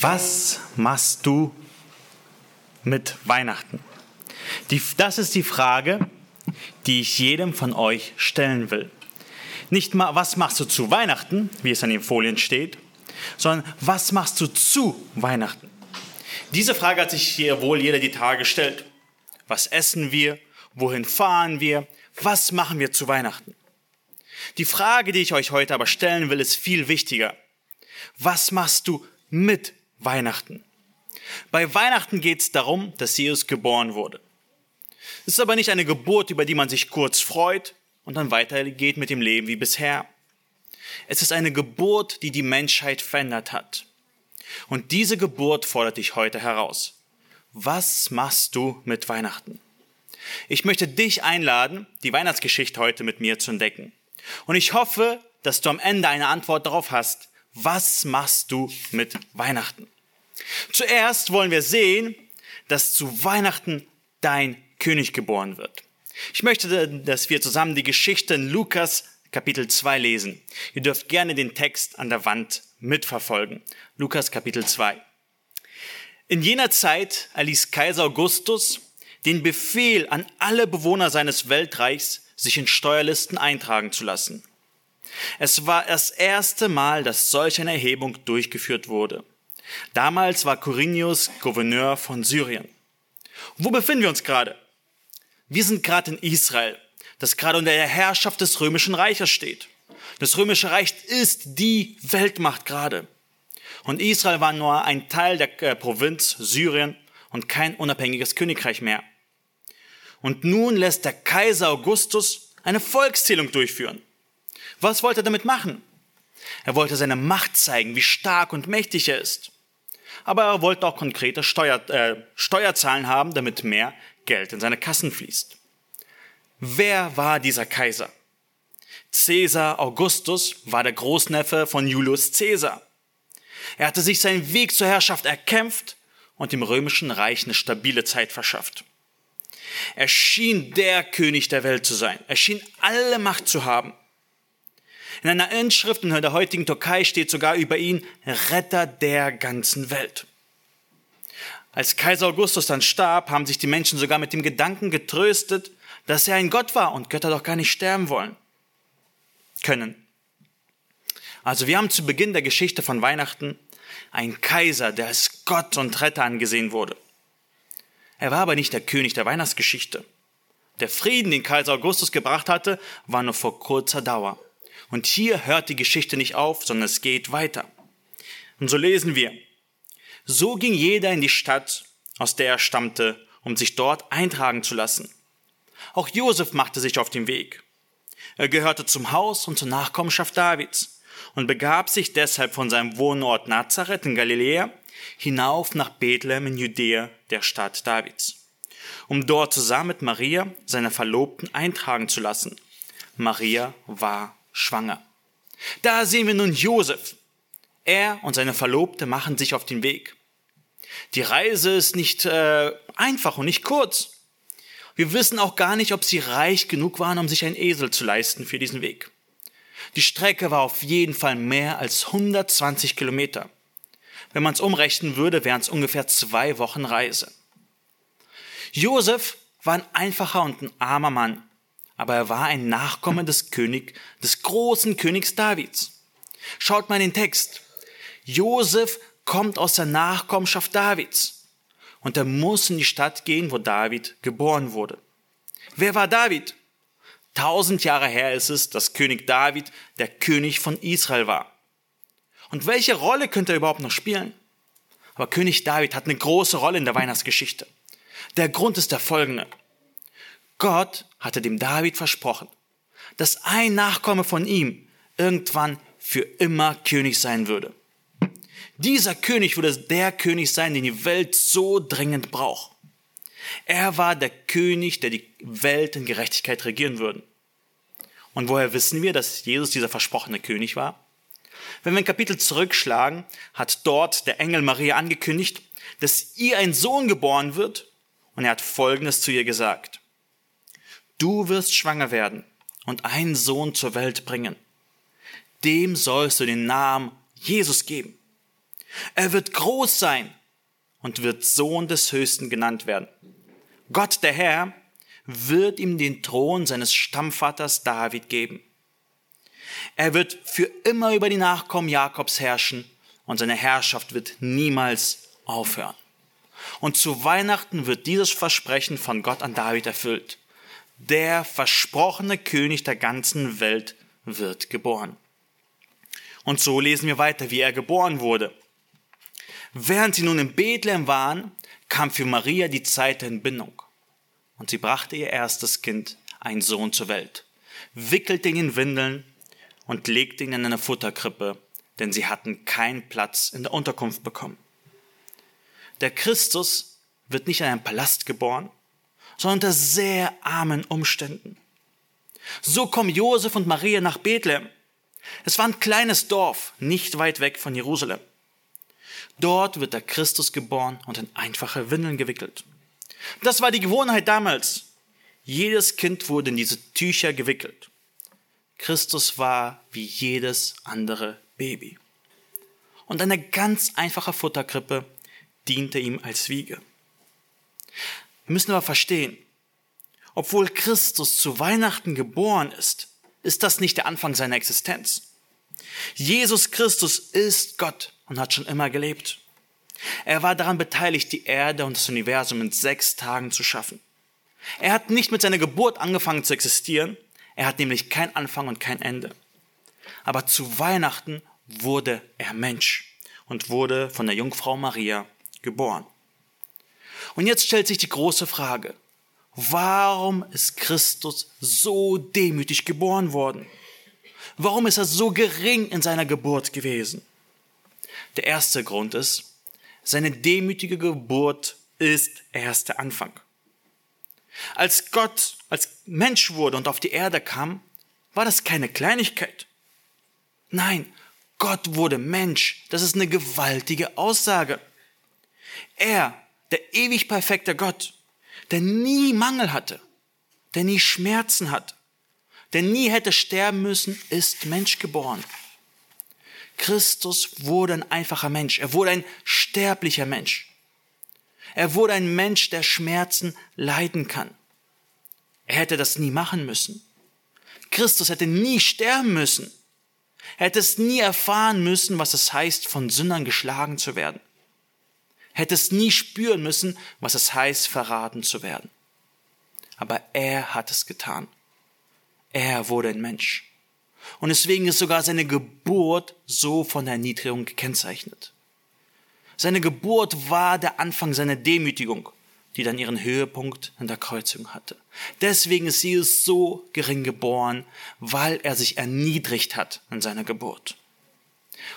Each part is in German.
Was machst du mit Weihnachten? Die, das ist die Frage, die ich jedem von euch stellen will. Nicht mal, was machst du zu Weihnachten, wie es an den Folien steht, sondern was machst du zu Weihnachten? Diese Frage hat sich hier wohl jeder die Tage gestellt. Was essen wir? Wohin fahren wir? Was machen wir zu Weihnachten? Die Frage, die ich euch heute aber stellen will, ist viel wichtiger. Was machst du mit Weihnachten? Bei Weihnachten geht es darum, dass Jesus geboren wurde. Es ist aber nicht eine Geburt, über die man sich kurz freut und dann weitergeht mit dem Leben wie bisher. Es ist eine Geburt, die die Menschheit verändert hat. Und diese Geburt fordert dich heute heraus. Was machst du mit Weihnachten? Ich möchte dich einladen, die Weihnachtsgeschichte heute mit mir zu entdecken. Und ich hoffe, dass du am Ende eine Antwort darauf hast, was machst du mit Weihnachten? Zuerst wollen wir sehen, dass zu Weihnachten dein König geboren wird. Ich möchte, dass wir zusammen die Geschichte in Lukas Kapitel 2 lesen. Ihr dürft gerne den Text an der Wand mitverfolgen. Lukas Kapitel 2. In jener Zeit erließ Kaiser Augustus den Befehl an alle Bewohner seines Weltreichs, sich in Steuerlisten eintragen zu lassen. Es war das erste Mal, dass solch eine Erhebung durchgeführt wurde. Damals war Quirinius Gouverneur von Syrien. Wo befinden wir uns gerade? Wir sind gerade in Israel, das gerade unter der Herrschaft des römischen Reiches steht. Das römische Reich ist die Weltmacht gerade. Und Israel war nur ein Teil der äh, Provinz Syrien und kein unabhängiges Königreich mehr. Und nun lässt der Kaiser Augustus eine Volkszählung durchführen. Was wollte er damit machen? Er wollte seine Macht zeigen, wie stark und mächtig er ist. Aber er wollte auch konkrete Steuer, äh, Steuerzahlen haben, damit mehr Geld in seine Kassen fließt. Wer war dieser Kaiser? Caesar Augustus war der Großneffe von Julius Caesar. Er hatte sich seinen Weg zur Herrschaft erkämpft und dem römischen Reich eine stabile Zeit verschafft. Er schien der König der Welt zu sein. Er schien alle Macht zu haben. In einer Inschrift in der heutigen Türkei steht sogar über ihn Retter der ganzen Welt. Als Kaiser Augustus dann starb, haben sich die Menschen sogar mit dem Gedanken getröstet, dass er ein Gott war und Götter doch gar nicht sterben wollen können. Also wir haben zu Beginn der Geschichte von Weihnachten einen Kaiser, der als Gott und Retter angesehen wurde. Er war aber nicht der König der Weihnachtsgeschichte. Der Frieden, den Kaiser Augustus gebracht hatte, war nur vor kurzer Dauer. Und hier hört die Geschichte nicht auf, sondern es geht weiter. Und so lesen wir. So ging jeder in die Stadt, aus der er stammte, um sich dort eintragen zu lassen. Auch Josef machte sich auf den Weg. Er gehörte zum Haus und zur Nachkommenschaft Davids und begab sich deshalb von seinem Wohnort Nazareth in Galiläa hinauf nach Bethlehem in Judäa, der Stadt Davids, um dort zusammen mit Maria, seiner Verlobten, eintragen zu lassen. Maria war schwanger. Da sehen wir nun Josef. Er und seine Verlobte machen sich auf den Weg. Die Reise ist nicht äh, einfach und nicht kurz. Wir wissen auch gar nicht, ob sie reich genug waren, um sich einen Esel zu leisten für diesen Weg. Die Strecke war auf jeden Fall mehr als 120 Kilometer. Wenn man es umrechnen würde, wären es ungefähr zwei Wochen Reise. Josef war ein einfacher und ein armer Mann, aber er war ein Nachkomme des König, des großen Königs Davids. Schaut mal in den Text. Josef kommt aus der Nachkommenschaft Davids und er muss in die Stadt gehen, wo David geboren wurde. Wer war David? Tausend Jahre her ist es, dass König David der König von Israel war. Und welche Rolle könnte er überhaupt noch spielen? Aber König David hat eine große Rolle in der Weihnachtsgeschichte. Der Grund ist der folgende. Gott hatte dem David versprochen, dass ein Nachkomme von ihm irgendwann für immer König sein würde. Dieser König würde der König sein, den die Welt so dringend braucht. Er war der König, der die Welt in Gerechtigkeit regieren würde. Und woher wissen wir, dass Jesus dieser versprochene König war? Wenn wir ein Kapitel zurückschlagen, hat dort der Engel Maria angekündigt, dass ihr ein Sohn geboren wird und er hat Folgendes zu ihr gesagt. Du wirst schwanger werden und einen Sohn zur Welt bringen. Dem sollst du den Namen Jesus geben. Er wird groß sein und wird Sohn des Höchsten genannt werden. Gott der Herr wird ihm den Thron seines Stammvaters David geben. Er wird für immer über die Nachkommen Jakobs herrschen und seine Herrschaft wird niemals aufhören. Und zu Weihnachten wird dieses Versprechen von Gott an David erfüllt. Der versprochene König der ganzen Welt wird geboren. Und so lesen wir weiter, wie er geboren wurde. Während sie nun in Bethlehem waren, kam für Maria die Zeit der Entbindung. Und sie brachte ihr erstes Kind, einen Sohn, zur Welt, wickelte ihn in Windeln und legte ihn in eine Futterkrippe, denn sie hatten keinen Platz in der Unterkunft bekommen. Der Christus wird nicht in einem Palast geboren, sondern unter sehr armen Umständen. So kommen Josef und Maria nach Bethlehem. Es war ein kleines Dorf, nicht weit weg von Jerusalem. Dort wird der Christus geboren und in einfache Windeln gewickelt. Das war die Gewohnheit damals. Jedes Kind wurde in diese Tücher gewickelt. Christus war wie jedes andere Baby. Und eine ganz einfache Futterkrippe diente ihm als Wiege. Wir müssen aber verstehen, obwohl Christus zu Weihnachten geboren ist, ist das nicht der Anfang seiner Existenz. Jesus Christus ist Gott und hat schon immer gelebt. Er war daran beteiligt, die Erde und das Universum in sechs Tagen zu schaffen. Er hat nicht mit seiner Geburt angefangen zu existieren, er hat nämlich kein Anfang und kein Ende. Aber zu Weihnachten wurde er Mensch und wurde von der Jungfrau Maria geboren. Und jetzt stellt sich die große Frage, warum ist Christus so demütig geboren worden? Warum ist er so gering in seiner Geburt gewesen? Der erste Grund ist, seine demütige Geburt ist erst der Anfang. Als Gott als Mensch wurde und auf die Erde kam, war das keine Kleinigkeit. Nein, Gott wurde Mensch. Das ist eine gewaltige Aussage. Er, der ewig perfekte Gott, der nie Mangel hatte, der nie Schmerzen hat, der nie hätte sterben müssen, ist Mensch geboren. Christus wurde ein einfacher Mensch. Er wurde ein sterblicher Mensch. Er wurde ein Mensch, der Schmerzen leiden kann. Er hätte das nie machen müssen. Christus hätte nie sterben müssen. Er hätte es nie erfahren müssen, was es heißt, von Sündern geschlagen zu werden. Hätte es nie spüren müssen, was es heißt, verraten zu werden. Aber er hat es getan. Er wurde ein Mensch. Und deswegen ist sogar seine Geburt so von der Erniedrigung gekennzeichnet. Seine Geburt war der Anfang seiner Demütigung die dann ihren Höhepunkt in der Kreuzung hatte. Deswegen ist Jesus so gering geboren, weil er sich erniedrigt hat in seiner Geburt.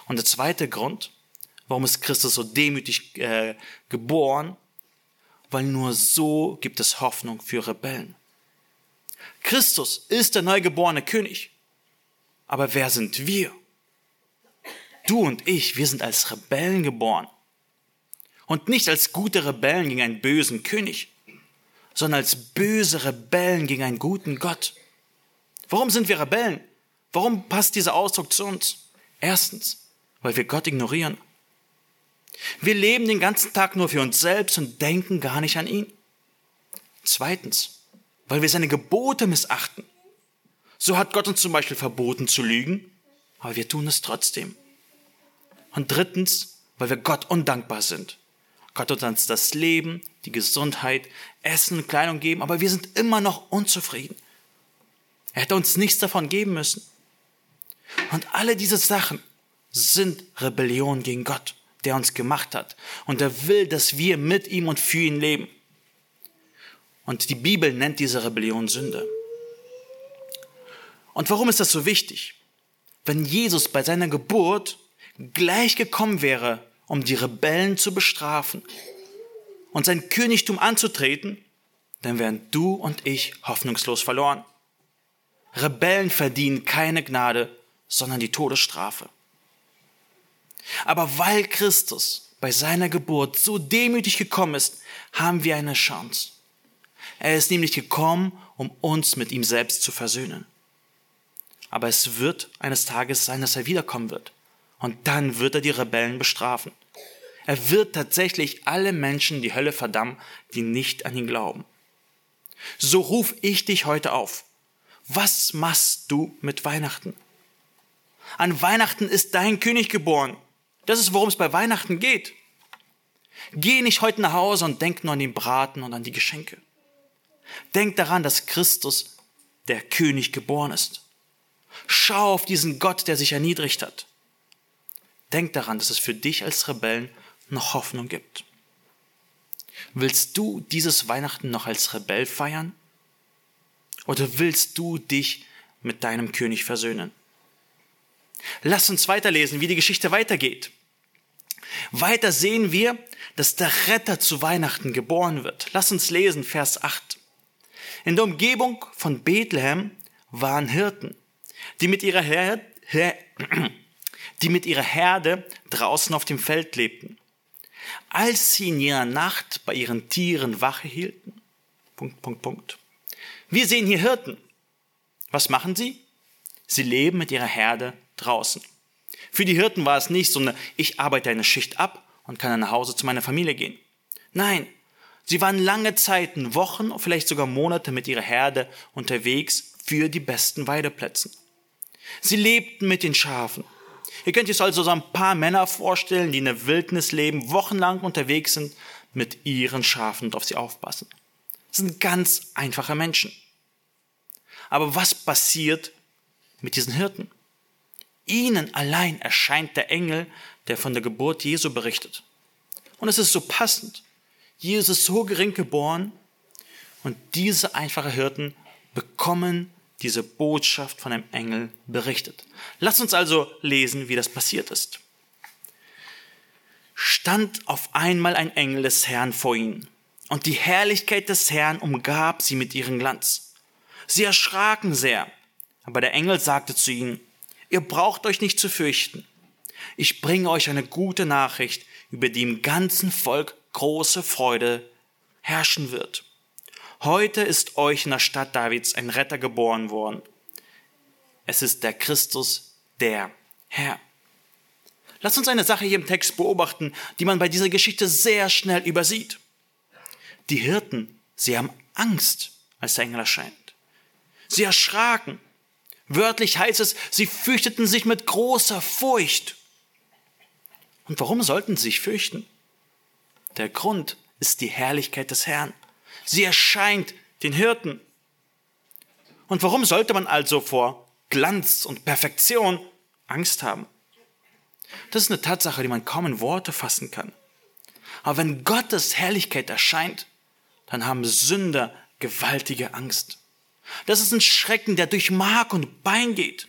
Und der zweite Grund, warum ist Christus so demütig äh, geboren, weil nur so gibt es Hoffnung für Rebellen. Christus ist der neugeborene König. Aber wer sind wir? Du und ich, wir sind als Rebellen geboren und nicht als gute Rebellen gegen einen bösen König, sondern als böse Rebellen gegen einen guten Gott. Warum sind wir Rebellen? Warum passt dieser Ausdruck zu uns? Erstens, weil wir Gott ignorieren. Wir leben den ganzen Tag nur für uns selbst und denken gar nicht an ihn. Zweitens, weil wir seine Gebote missachten. So hat Gott uns zum Beispiel verboten zu lügen, aber wir tun es trotzdem. Und drittens, weil wir Gott undankbar sind. Gott hat uns das Leben, die Gesundheit, Essen und Kleidung geben, aber wir sind immer noch unzufrieden. Er hätte uns nichts davon geben müssen. Und alle diese Sachen sind Rebellion gegen Gott, der uns gemacht hat. Und er will, dass wir mit ihm und für ihn leben. Und die Bibel nennt diese Rebellion Sünde. Und warum ist das so wichtig? Wenn Jesus bei seiner Geburt gleich gekommen wäre um die Rebellen zu bestrafen und sein Königtum anzutreten, dann wären du und ich hoffnungslos verloren. Rebellen verdienen keine Gnade, sondern die Todesstrafe. Aber weil Christus bei seiner Geburt so demütig gekommen ist, haben wir eine Chance. Er ist nämlich gekommen, um uns mit ihm selbst zu versöhnen. Aber es wird eines Tages sein, dass er wiederkommen wird. Und dann wird er die Rebellen bestrafen. Er wird tatsächlich alle Menschen die Hölle verdammen, die nicht an ihn glauben. So ruf ich dich heute auf. Was machst du mit Weihnachten? An Weihnachten ist dein König geboren. Das ist, worum es bei Weihnachten geht. Geh nicht heute nach Hause und denk nur an den Braten und an die Geschenke. Denk daran, dass Christus, der König, geboren ist. Schau auf diesen Gott, der sich erniedrigt hat. Denk daran, dass es für dich als Rebellen noch Hoffnung gibt. Willst du dieses Weihnachten noch als Rebell feiern? Oder willst du dich mit deinem König versöhnen? Lass uns weiterlesen, wie die Geschichte weitergeht. Weiter sehen wir, dass der Retter zu Weihnachten geboren wird. Lass uns lesen, Vers 8. In der Umgebung von Bethlehem waren Hirten, die mit ihrer Herde, die mit ihrer Herde draußen auf dem Feld lebten. Als sie in jener Nacht bei ihren Tieren Wache hielten. Punkt, Punkt, Punkt. Wir sehen hier Hirten. Was machen sie? Sie leben mit ihrer Herde draußen. Für die Hirten war es nicht so eine, ich arbeite eine Schicht ab und kann dann nach Hause zu meiner Familie gehen. Nein, sie waren lange Zeiten, Wochen, vielleicht sogar Monate mit ihrer Herde unterwegs für die besten Weideplätze. Sie lebten mit den Schafen. Ihr könnt euch also so ein paar Männer vorstellen, die in der Wildnis leben, wochenlang unterwegs sind mit ihren Schafen und auf sie aufpassen. Das sind ganz einfache Menschen. Aber was passiert mit diesen Hirten? Ihnen allein erscheint der Engel, der von der Geburt Jesu berichtet. Und es ist so passend. Jesus ist so gering geboren und diese einfachen Hirten bekommen diese Botschaft von einem Engel berichtet. Lass uns also lesen, wie das passiert ist. Stand auf einmal ein Engel des Herrn vor ihnen, und die Herrlichkeit des Herrn umgab sie mit ihrem Glanz. Sie erschraken sehr, aber der Engel sagte zu ihnen, Ihr braucht euch nicht zu fürchten. Ich bringe euch eine gute Nachricht, über die im ganzen Volk große Freude herrschen wird. Heute ist euch in der Stadt Davids ein Retter geboren worden. Es ist der Christus, der Herr. Lass uns eine Sache hier im Text beobachten, die man bei dieser Geschichte sehr schnell übersieht. Die Hirten, sie haben Angst, als der Engel erscheint. Sie erschraken. Wörtlich heißt es, sie fürchteten sich mit großer Furcht. Und warum sollten sie sich fürchten? Der Grund ist die Herrlichkeit des Herrn. Sie erscheint den Hirten. Und warum sollte man also vor Glanz und Perfektion Angst haben? Das ist eine Tatsache, die man kaum in Worte fassen kann. Aber wenn Gottes Herrlichkeit erscheint, dann haben Sünder gewaltige Angst. Das ist ein Schrecken, der durch Mark und Bein geht.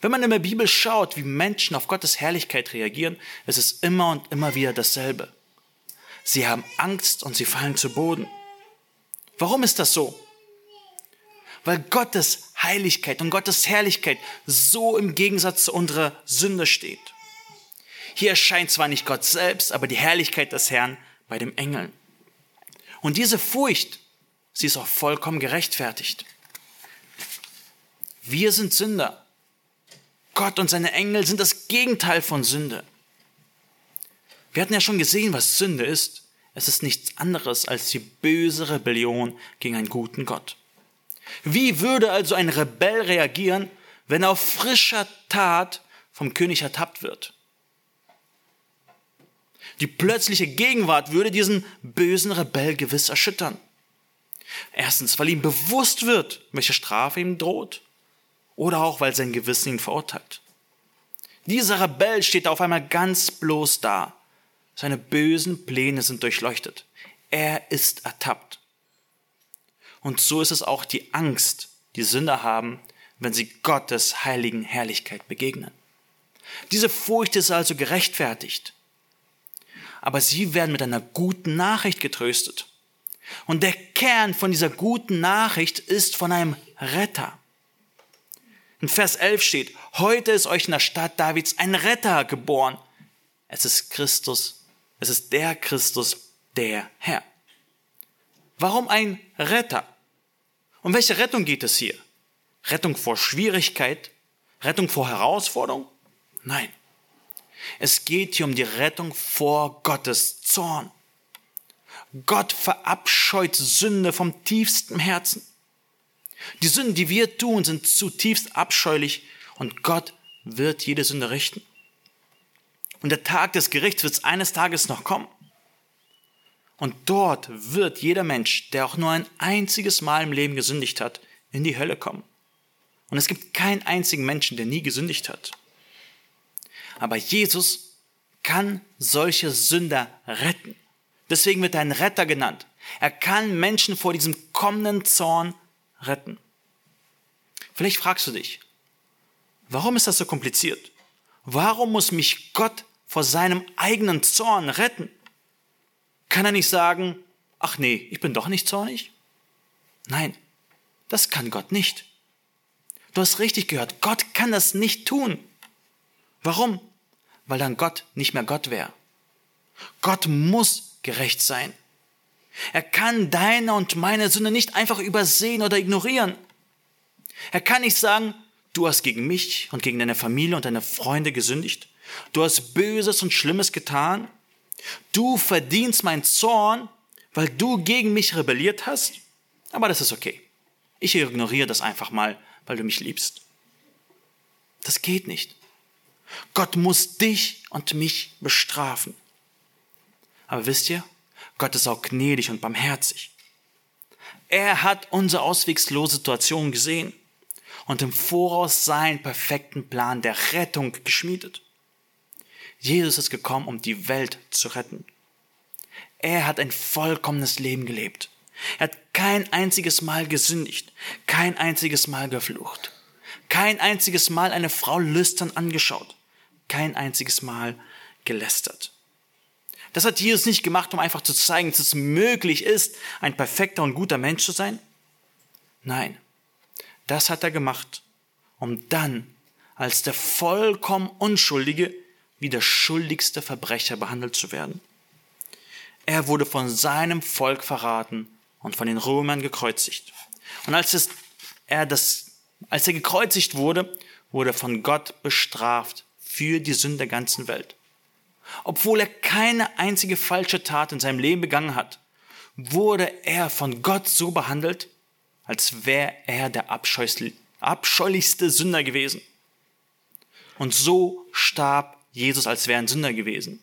Wenn man in der Bibel schaut, wie Menschen auf Gottes Herrlichkeit reagieren, ist es immer und immer wieder dasselbe. Sie haben Angst und sie fallen zu Boden. Warum ist das so? Weil Gottes Heiligkeit und Gottes Herrlichkeit so im Gegensatz zu unserer Sünde steht. Hier erscheint zwar nicht Gott selbst, aber die Herrlichkeit des Herrn bei dem Engeln. Und diese Furcht, Sie ist auch vollkommen gerechtfertigt. Wir sind Sünder. Gott und seine Engel sind das Gegenteil von Sünde. Wir hatten ja schon gesehen, was Sünde ist. Es ist nichts anderes als die böse Rebellion gegen einen guten Gott. Wie würde also ein Rebell reagieren, wenn er auf frischer Tat vom König ertappt wird? Die plötzliche Gegenwart würde diesen bösen Rebell gewiss erschüttern. Erstens, weil ihm bewusst wird, welche Strafe ihm droht. Oder auch, weil sein Gewissen ihn verurteilt. Dieser Rebell steht auf einmal ganz bloß da. Seine bösen Pläne sind durchleuchtet. Er ist ertappt. Und so ist es auch die Angst, die Sünder haben, wenn sie Gottes heiligen Herrlichkeit begegnen. Diese Furcht ist also gerechtfertigt. Aber sie werden mit einer guten Nachricht getröstet. Und der Kern von dieser guten Nachricht ist von einem Retter. In Vers 11 steht, heute ist euch in der Stadt Davids ein Retter geboren. Es ist Christus, es ist der Christus, der Herr. Warum ein Retter? Um welche Rettung geht es hier? Rettung vor Schwierigkeit? Rettung vor Herausforderung? Nein. Es geht hier um die Rettung vor Gottes Zorn. Gott verabscheut Sünde vom tiefsten Herzen. Die Sünden, die wir tun, sind zutiefst abscheulich und Gott wird jede Sünde richten. Und der Tag des Gerichts wird eines Tages noch kommen. Und dort wird jeder Mensch, der auch nur ein einziges Mal im Leben gesündigt hat, in die Hölle kommen. Und es gibt keinen einzigen Menschen, der nie gesündigt hat. Aber Jesus kann solche Sünder retten. Deswegen wird er ein Retter genannt. Er kann Menschen vor diesem kommenden Zorn retten. Vielleicht fragst du dich, warum ist das so kompliziert? Warum muss mich Gott vor seinem eigenen Zorn retten? Kann er nicht sagen, ach nee, ich bin doch nicht zornig? Nein, das kann Gott nicht. Du hast richtig gehört, Gott kann das nicht tun. Warum? Weil dann Gott nicht mehr Gott wäre. Gott muss gerecht sein. Er kann deine und meine Sünde nicht einfach übersehen oder ignorieren. Er kann nicht sagen, du hast gegen mich und gegen deine Familie und deine Freunde gesündigt. Du hast Böses und Schlimmes getan. Du verdienst meinen Zorn, weil du gegen mich rebelliert hast. Aber das ist okay. Ich ignoriere das einfach mal, weil du mich liebst. Das geht nicht. Gott muss dich und mich bestrafen. Aber wisst ihr, Gott ist auch gnädig und barmherzig. Er hat unsere auswegslose Situation gesehen und im Voraus seinen perfekten Plan der Rettung geschmiedet. Jesus ist gekommen, um die Welt zu retten. Er hat ein vollkommenes Leben gelebt. Er hat kein einziges Mal gesündigt, kein einziges Mal geflucht, kein einziges Mal eine Frau lüstern angeschaut, kein einziges Mal gelästert. Das hat Jesus nicht gemacht, um einfach zu zeigen, dass es möglich ist, ein perfekter und guter Mensch zu sein. Nein, das hat er gemacht, um dann als der vollkommen Unschuldige wie der schuldigste Verbrecher behandelt zu werden. Er wurde von seinem Volk verraten und von den Römern gekreuzigt. Und als, es, er, das, als er gekreuzigt wurde, wurde er von Gott bestraft für die Sünde der ganzen Welt. Obwohl er keine einzige falsche Tat in seinem Leben begangen hat, wurde er von Gott so behandelt, als wäre er der abscheulichste Sünder gewesen. Und so starb Jesus, als wäre ein Sünder gewesen.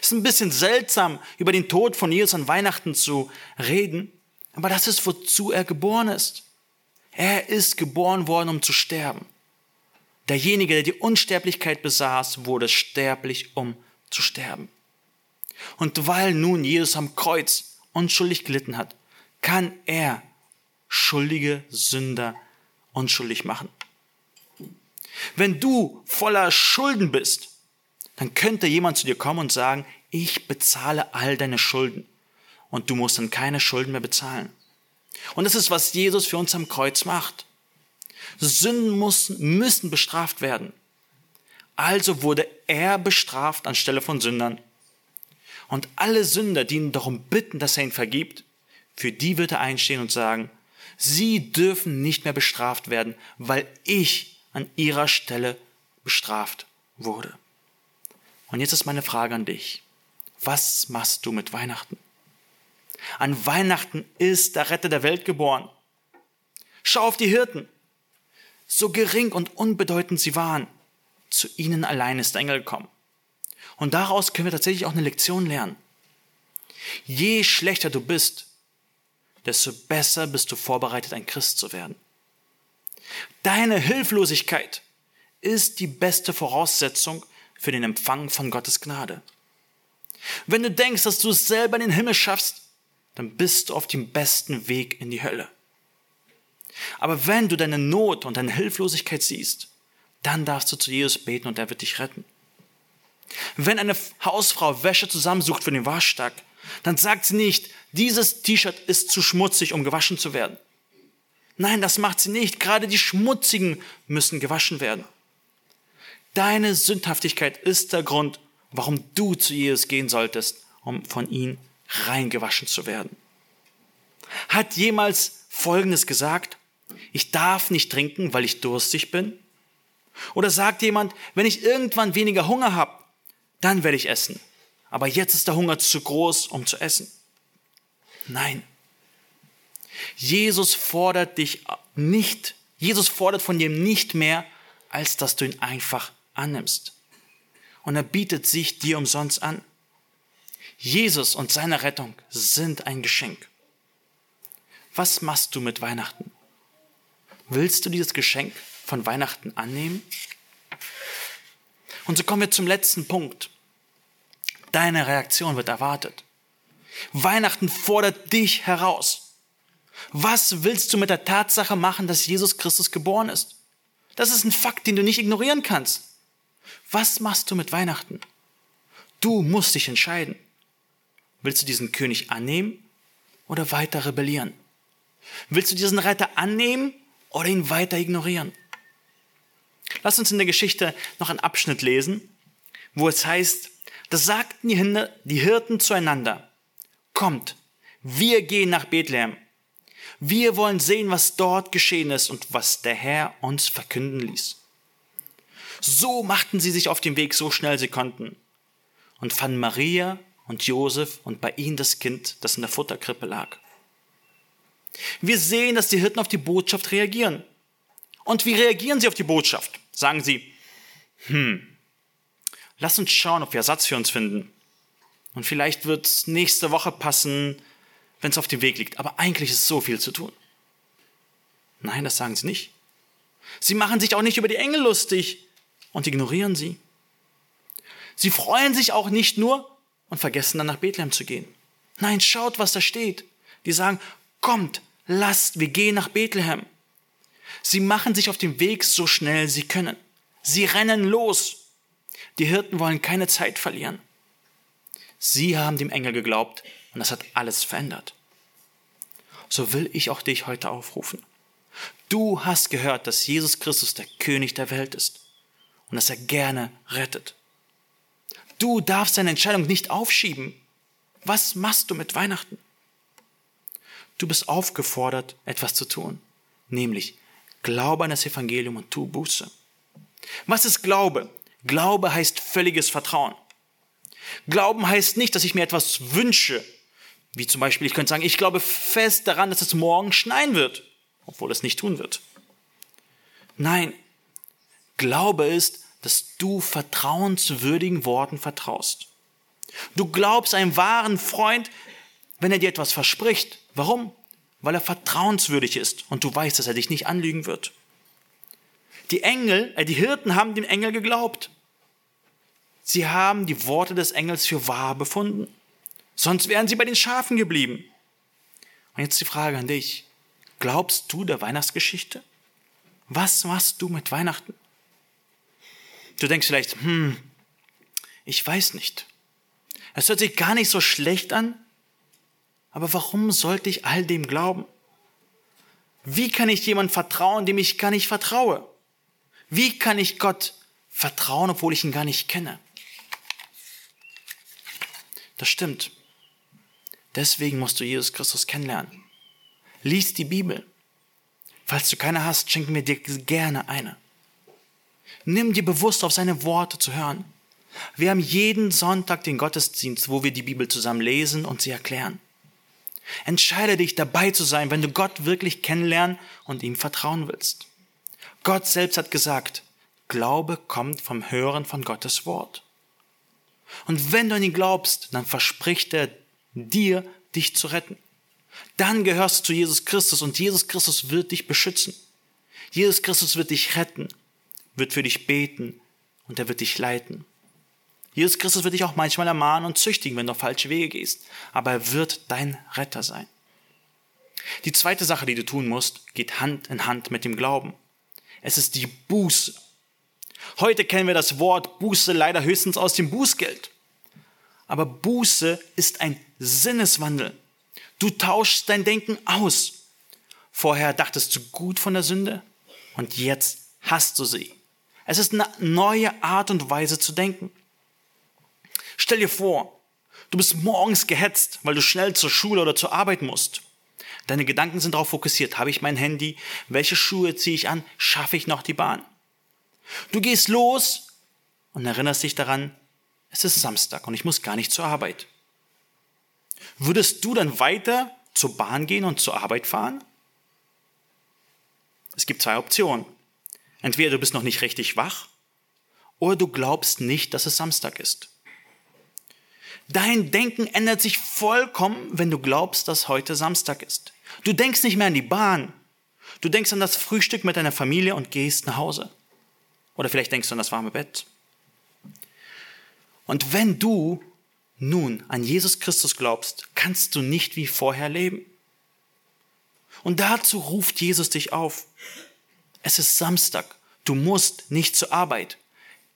Es ist ein bisschen seltsam, über den Tod von Jesus an Weihnachten zu reden, aber das ist, wozu er geboren ist. Er ist geboren worden, um zu sterben. Derjenige, der die Unsterblichkeit besaß, wurde sterblich, um zu sterben. Und weil nun Jesus am Kreuz unschuldig gelitten hat, kann er schuldige Sünder unschuldig machen. Wenn du voller Schulden bist, dann könnte jemand zu dir kommen und sagen, ich bezahle all deine Schulden. Und du musst dann keine Schulden mehr bezahlen. Und das ist, was Jesus für uns am Kreuz macht. Sünden müssen, müssen bestraft werden. Also wurde er bestraft anstelle von Sündern. Und alle Sünder, die ihn darum bitten, dass er ihn vergibt, für die wird er einstehen und sagen, sie dürfen nicht mehr bestraft werden, weil ich an ihrer Stelle bestraft wurde. Und jetzt ist meine Frage an dich. Was machst du mit Weihnachten? An Weihnachten ist der Retter der Welt geboren. Schau auf die Hirten. So gering und unbedeutend sie waren, zu ihnen allein ist der Engel gekommen. Und daraus können wir tatsächlich auch eine Lektion lernen. Je schlechter du bist, desto besser bist du vorbereitet, ein Christ zu werden. Deine Hilflosigkeit ist die beste Voraussetzung für den Empfang von Gottes Gnade. Wenn du denkst, dass du es selber in den Himmel schaffst, dann bist du auf dem besten Weg in die Hölle. Aber wenn du deine Not und deine Hilflosigkeit siehst, dann darfst du zu Jesus beten und er wird dich retten. Wenn eine Hausfrau Wäsche zusammensucht für den Waschtag, dann sagt sie nicht, dieses T-Shirt ist zu schmutzig, um gewaschen zu werden. Nein, das macht sie nicht. Gerade die Schmutzigen müssen gewaschen werden. Deine Sündhaftigkeit ist der Grund, warum du zu Jesus gehen solltest, um von ihm reingewaschen zu werden. Hat jemals Folgendes gesagt? Ich darf nicht trinken, weil ich durstig bin? Oder sagt jemand, wenn ich irgendwann weniger Hunger habe, dann werde ich essen. Aber jetzt ist der Hunger zu groß, um zu essen. Nein. Jesus fordert dich nicht, Jesus fordert von dir nicht mehr, als dass du ihn einfach annimmst. Und er bietet sich dir umsonst an. Jesus und seine Rettung sind ein Geschenk. Was machst du mit Weihnachten? Willst du dieses Geschenk von Weihnachten annehmen? Und so kommen wir zum letzten Punkt. Deine Reaktion wird erwartet. Weihnachten fordert dich heraus. Was willst du mit der Tatsache machen, dass Jesus Christus geboren ist? Das ist ein Fakt, den du nicht ignorieren kannst. Was machst du mit Weihnachten? Du musst dich entscheiden. Willst du diesen König annehmen oder weiter rebellieren? Willst du diesen Reiter annehmen oder ihn weiter ignorieren? Lass uns in der Geschichte noch einen Abschnitt lesen, wo es heißt, da sagten die Hirten zueinander, kommt, wir gehen nach Bethlehem. Wir wollen sehen, was dort geschehen ist und was der Herr uns verkünden ließ. So machten sie sich auf den Weg, so schnell sie konnten, und fanden Maria und Josef und bei ihnen das Kind, das in der Futterkrippe lag. Wir sehen, dass die Hirten auf die Botschaft reagieren. Und wie reagieren sie auf die Botschaft? Sagen sie, hm, lass uns schauen, ob wir Ersatz für uns finden. Und vielleicht wird es nächste Woche passen, wenn es auf dem Weg liegt. Aber eigentlich ist so viel zu tun. Nein, das sagen sie nicht. Sie machen sich auch nicht über die Engel lustig und ignorieren sie. Sie freuen sich auch nicht nur und vergessen dann nach Bethlehem zu gehen. Nein, schaut, was da steht. Die sagen, kommt, lasst, wir gehen nach Bethlehem. Sie machen sich auf den Weg so schnell sie können. Sie rennen los. Die Hirten wollen keine Zeit verlieren. Sie haben dem Engel geglaubt und das hat alles verändert. So will ich auch dich heute aufrufen. Du hast gehört, dass Jesus Christus der König der Welt ist und dass er gerne rettet. Du darfst deine Entscheidung nicht aufschieben. Was machst du mit Weihnachten? Du bist aufgefordert, etwas zu tun, nämlich Glaube an das Evangelium und tu Buße. Was ist Glaube? Glaube heißt völliges Vertrauen. Glauben heißt nicht, dass ich mir etwas wünsche, wie zum Beispiel, ich könnte sagen, ich glaube fest daran, dass es morgen schneien wird, obwohl es nicht tun wird. Nein, Glaube ist, dass du vertrauenswürdigen Worten vertraust. Du glaubst einem wahren Freund, wenn er dir etwas verspricht. Warum? Weil er vertrauenswürdig ist und du weißt, dass er dich nicht anlügen wird. Die Engel, äh, die Hirten haben dem Engel geglaubt. Sie haben die Worte des Engels für wahr befunden. Sonst wären sie bei den Schafen geblieben. Und jetzt die Frage an dich. Glaubst du der Weihnachtsgeschichte? Was machst du mit Weihnachten? Du denkst vielleicht, hm, ich weiß nicht. Es hört sich gar nicht so schlecht an, aber warum sollte ich all dem glauben? Wie kann ich jemand vertrauen, dem ich gar nicht vertraue? Wie kann ich Gott vertrauen, obwohl ich ihn gar nicht kenne? Das stimmt. Deswegen musst du Jesus Christus kennenlernen. Lies die Bibel. Falls du keine hast, schenken wir dir gerne eine. Nimm dir bewusst auf seine Worte zu hören. Wir haben jeden Sonntag den Gottesdienst, wo wir die Bibel zusammen lesen und sie erklären. Entscheide dich dabei zu sein, wenn du Gott wirklich kennenlernen und ihm vertrauen willst. Gott selbst hat gesagt, Glaube kommt vom Hören von Gottes Wort. Und wenn du an ihn glaubst, dann verspricht er dir, dich zu retten. Dann gehörst du zu Jesus Christus und Jesus Christus wird dich beschützen. Jesus Christus wird dich retten, wird für dich beten und er wird dich leiten. Jesus Christus wird dich auch manchmal ermahnen und züchtigen, wenn du auf falsche Wege gehst. Aber er wird dein Retter sein. Die zweite Sache, die du tun musst, geht Hand in Hand mit dem Glauben. Es ist die Buße. Heute kennen wir das Wort Buße leider höchstens aus dem Bußgeld. Aber Buße ist ein Sinneswandel. Du tauschst dein Denken aus. Vorher dachtest du gut von der Sünde und jetzt hast du sie. Es ist eine neue Art und Weise zu denken. Stell dir vor, du bist morgens gehetzt, weil du schnell zur Schule oder zur Arbeit musst. Deine Gedanken sind darauf fokussiert. Habe ich mein Handy? Welche Schuhe ziehe ich an? Schaffe ich noch die Bahn? Du gehst los und erinnerst dich daran, es ist Samstag und ich muss gar nicht zur Arbeit. Würdest du dann weiter zur Bahn gehen und zur Arbeit fahren? Es gibt zwei Optionen. Entweder du bist noch nicht richtig wach oder du glaubst nicht, dass es Samstag ist. Dein Denken ändert sich vollkommen, wenn du glaubst, dass heute Samstag ist. Du denkst nicht mehr an die Bahn. Du denkst an das Frühstück mit deiner Familie und gehst nach Hause. Oder vielleicht denkst du an das warme Bett. Und wenn du nun an Jesus Christus glaubst, kannst du nicht wie vorher leben. Und dazu ruft Jesus dich auf. Es ist Samstag. Du musst nicht zur Arbeit.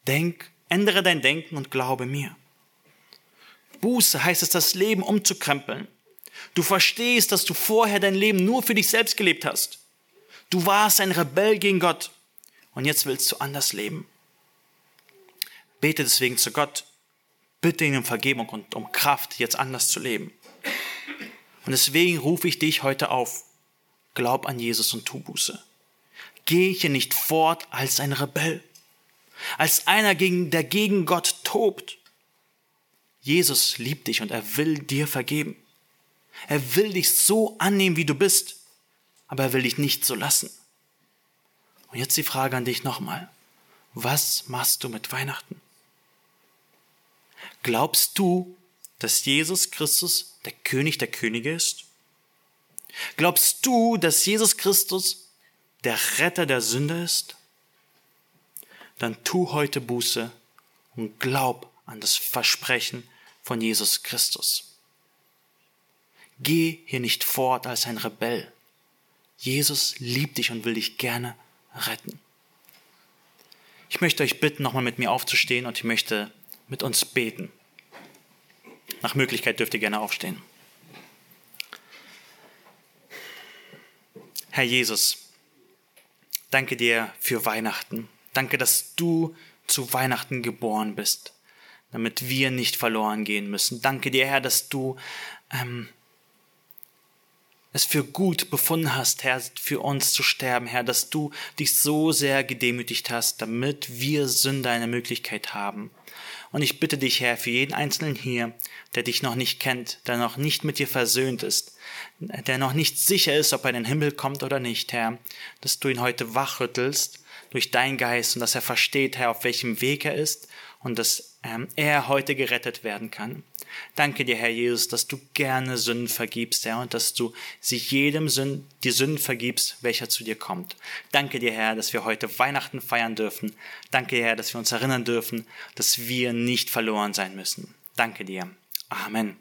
Denk, ändere dein Denken und glaube mir. Buße heißt es, das Leben umzukrempeln. Du verstehst, dass du vorher dein Leben nur für dich selbst gelebt hast. Du warst ein Rebell gegen Gott und jetzt willst du anders leben. Bete deswegen zu Gott. Bitte ihn um Vergebung und um Kraft, jetzt anders zu leben. Und deswegen rufe ich dich heute auf. Glaub an Jesus und tu Buße. Geh hier nicht fort als ein Rebell, als einer, der gegen Gott tobt. Jesus liebt dich und er will dir vergeben. Er will dich so annehmen, wie du bist, aber er will dich nicht so lassen. Und jetzt die Frage an dich nochmal. Was machst du mit Weihnachten? Glaubst du, dass Jesus Christus der König der Könige ist? Glaubst du, dass Jesus Christus der Retter der Sünde ist? Dann tu heute Buße und glaub an das Versprechen von Jesus Christus. Geh hier nicht fort als ein Rebell. Jesus liebt dich und will dich gerne retten. Ich möchte euch bitten, nochmal mit mir aufzustehen und ich möchte mit uns beten. Nach Möglichkeit dürft ihr gerne aufstehen. Herr Jesus, danke dir für Weihnachten. Danke, dass du zu Weihnachten geboren bist, damit wir nicht verloren gehen müssen. Danke dir, Herr, dass du ähm, es für gut befunden hast, Herr, für uns zu sterben, Herr, dass du dich so sehr gedemütigt hast, damit wir Sünder eine Möglichkeit haben. Und ich bitte dich, Herr, für jeden Einzelnen hier, der dich noch nicht kennt, der noch nicht mit dir versöhnt ist, der noch nicht sicher ist, ob er in den Himmel kommt oder nicht, Herr, dass du ihn heute wachrüttelst durch deinen Geist und dass er versteht, Herr, auf welchem Weg er ist und dass ähm, er heute gerettet werden kann. Danke dir, Herr Jesus, dass du gerne Sünden vergibst, Herr, und dass du sich jedem Sünd, die Sünden vergibst, welcher zu dir kommt. Danke dir, Herr, dass wir heute Weihnachten feiern dürfen. Danke dir, Herr, dass wir uns erinnern dürfen, dass wir nicht verloren sein müssen. Danke dir. Amen.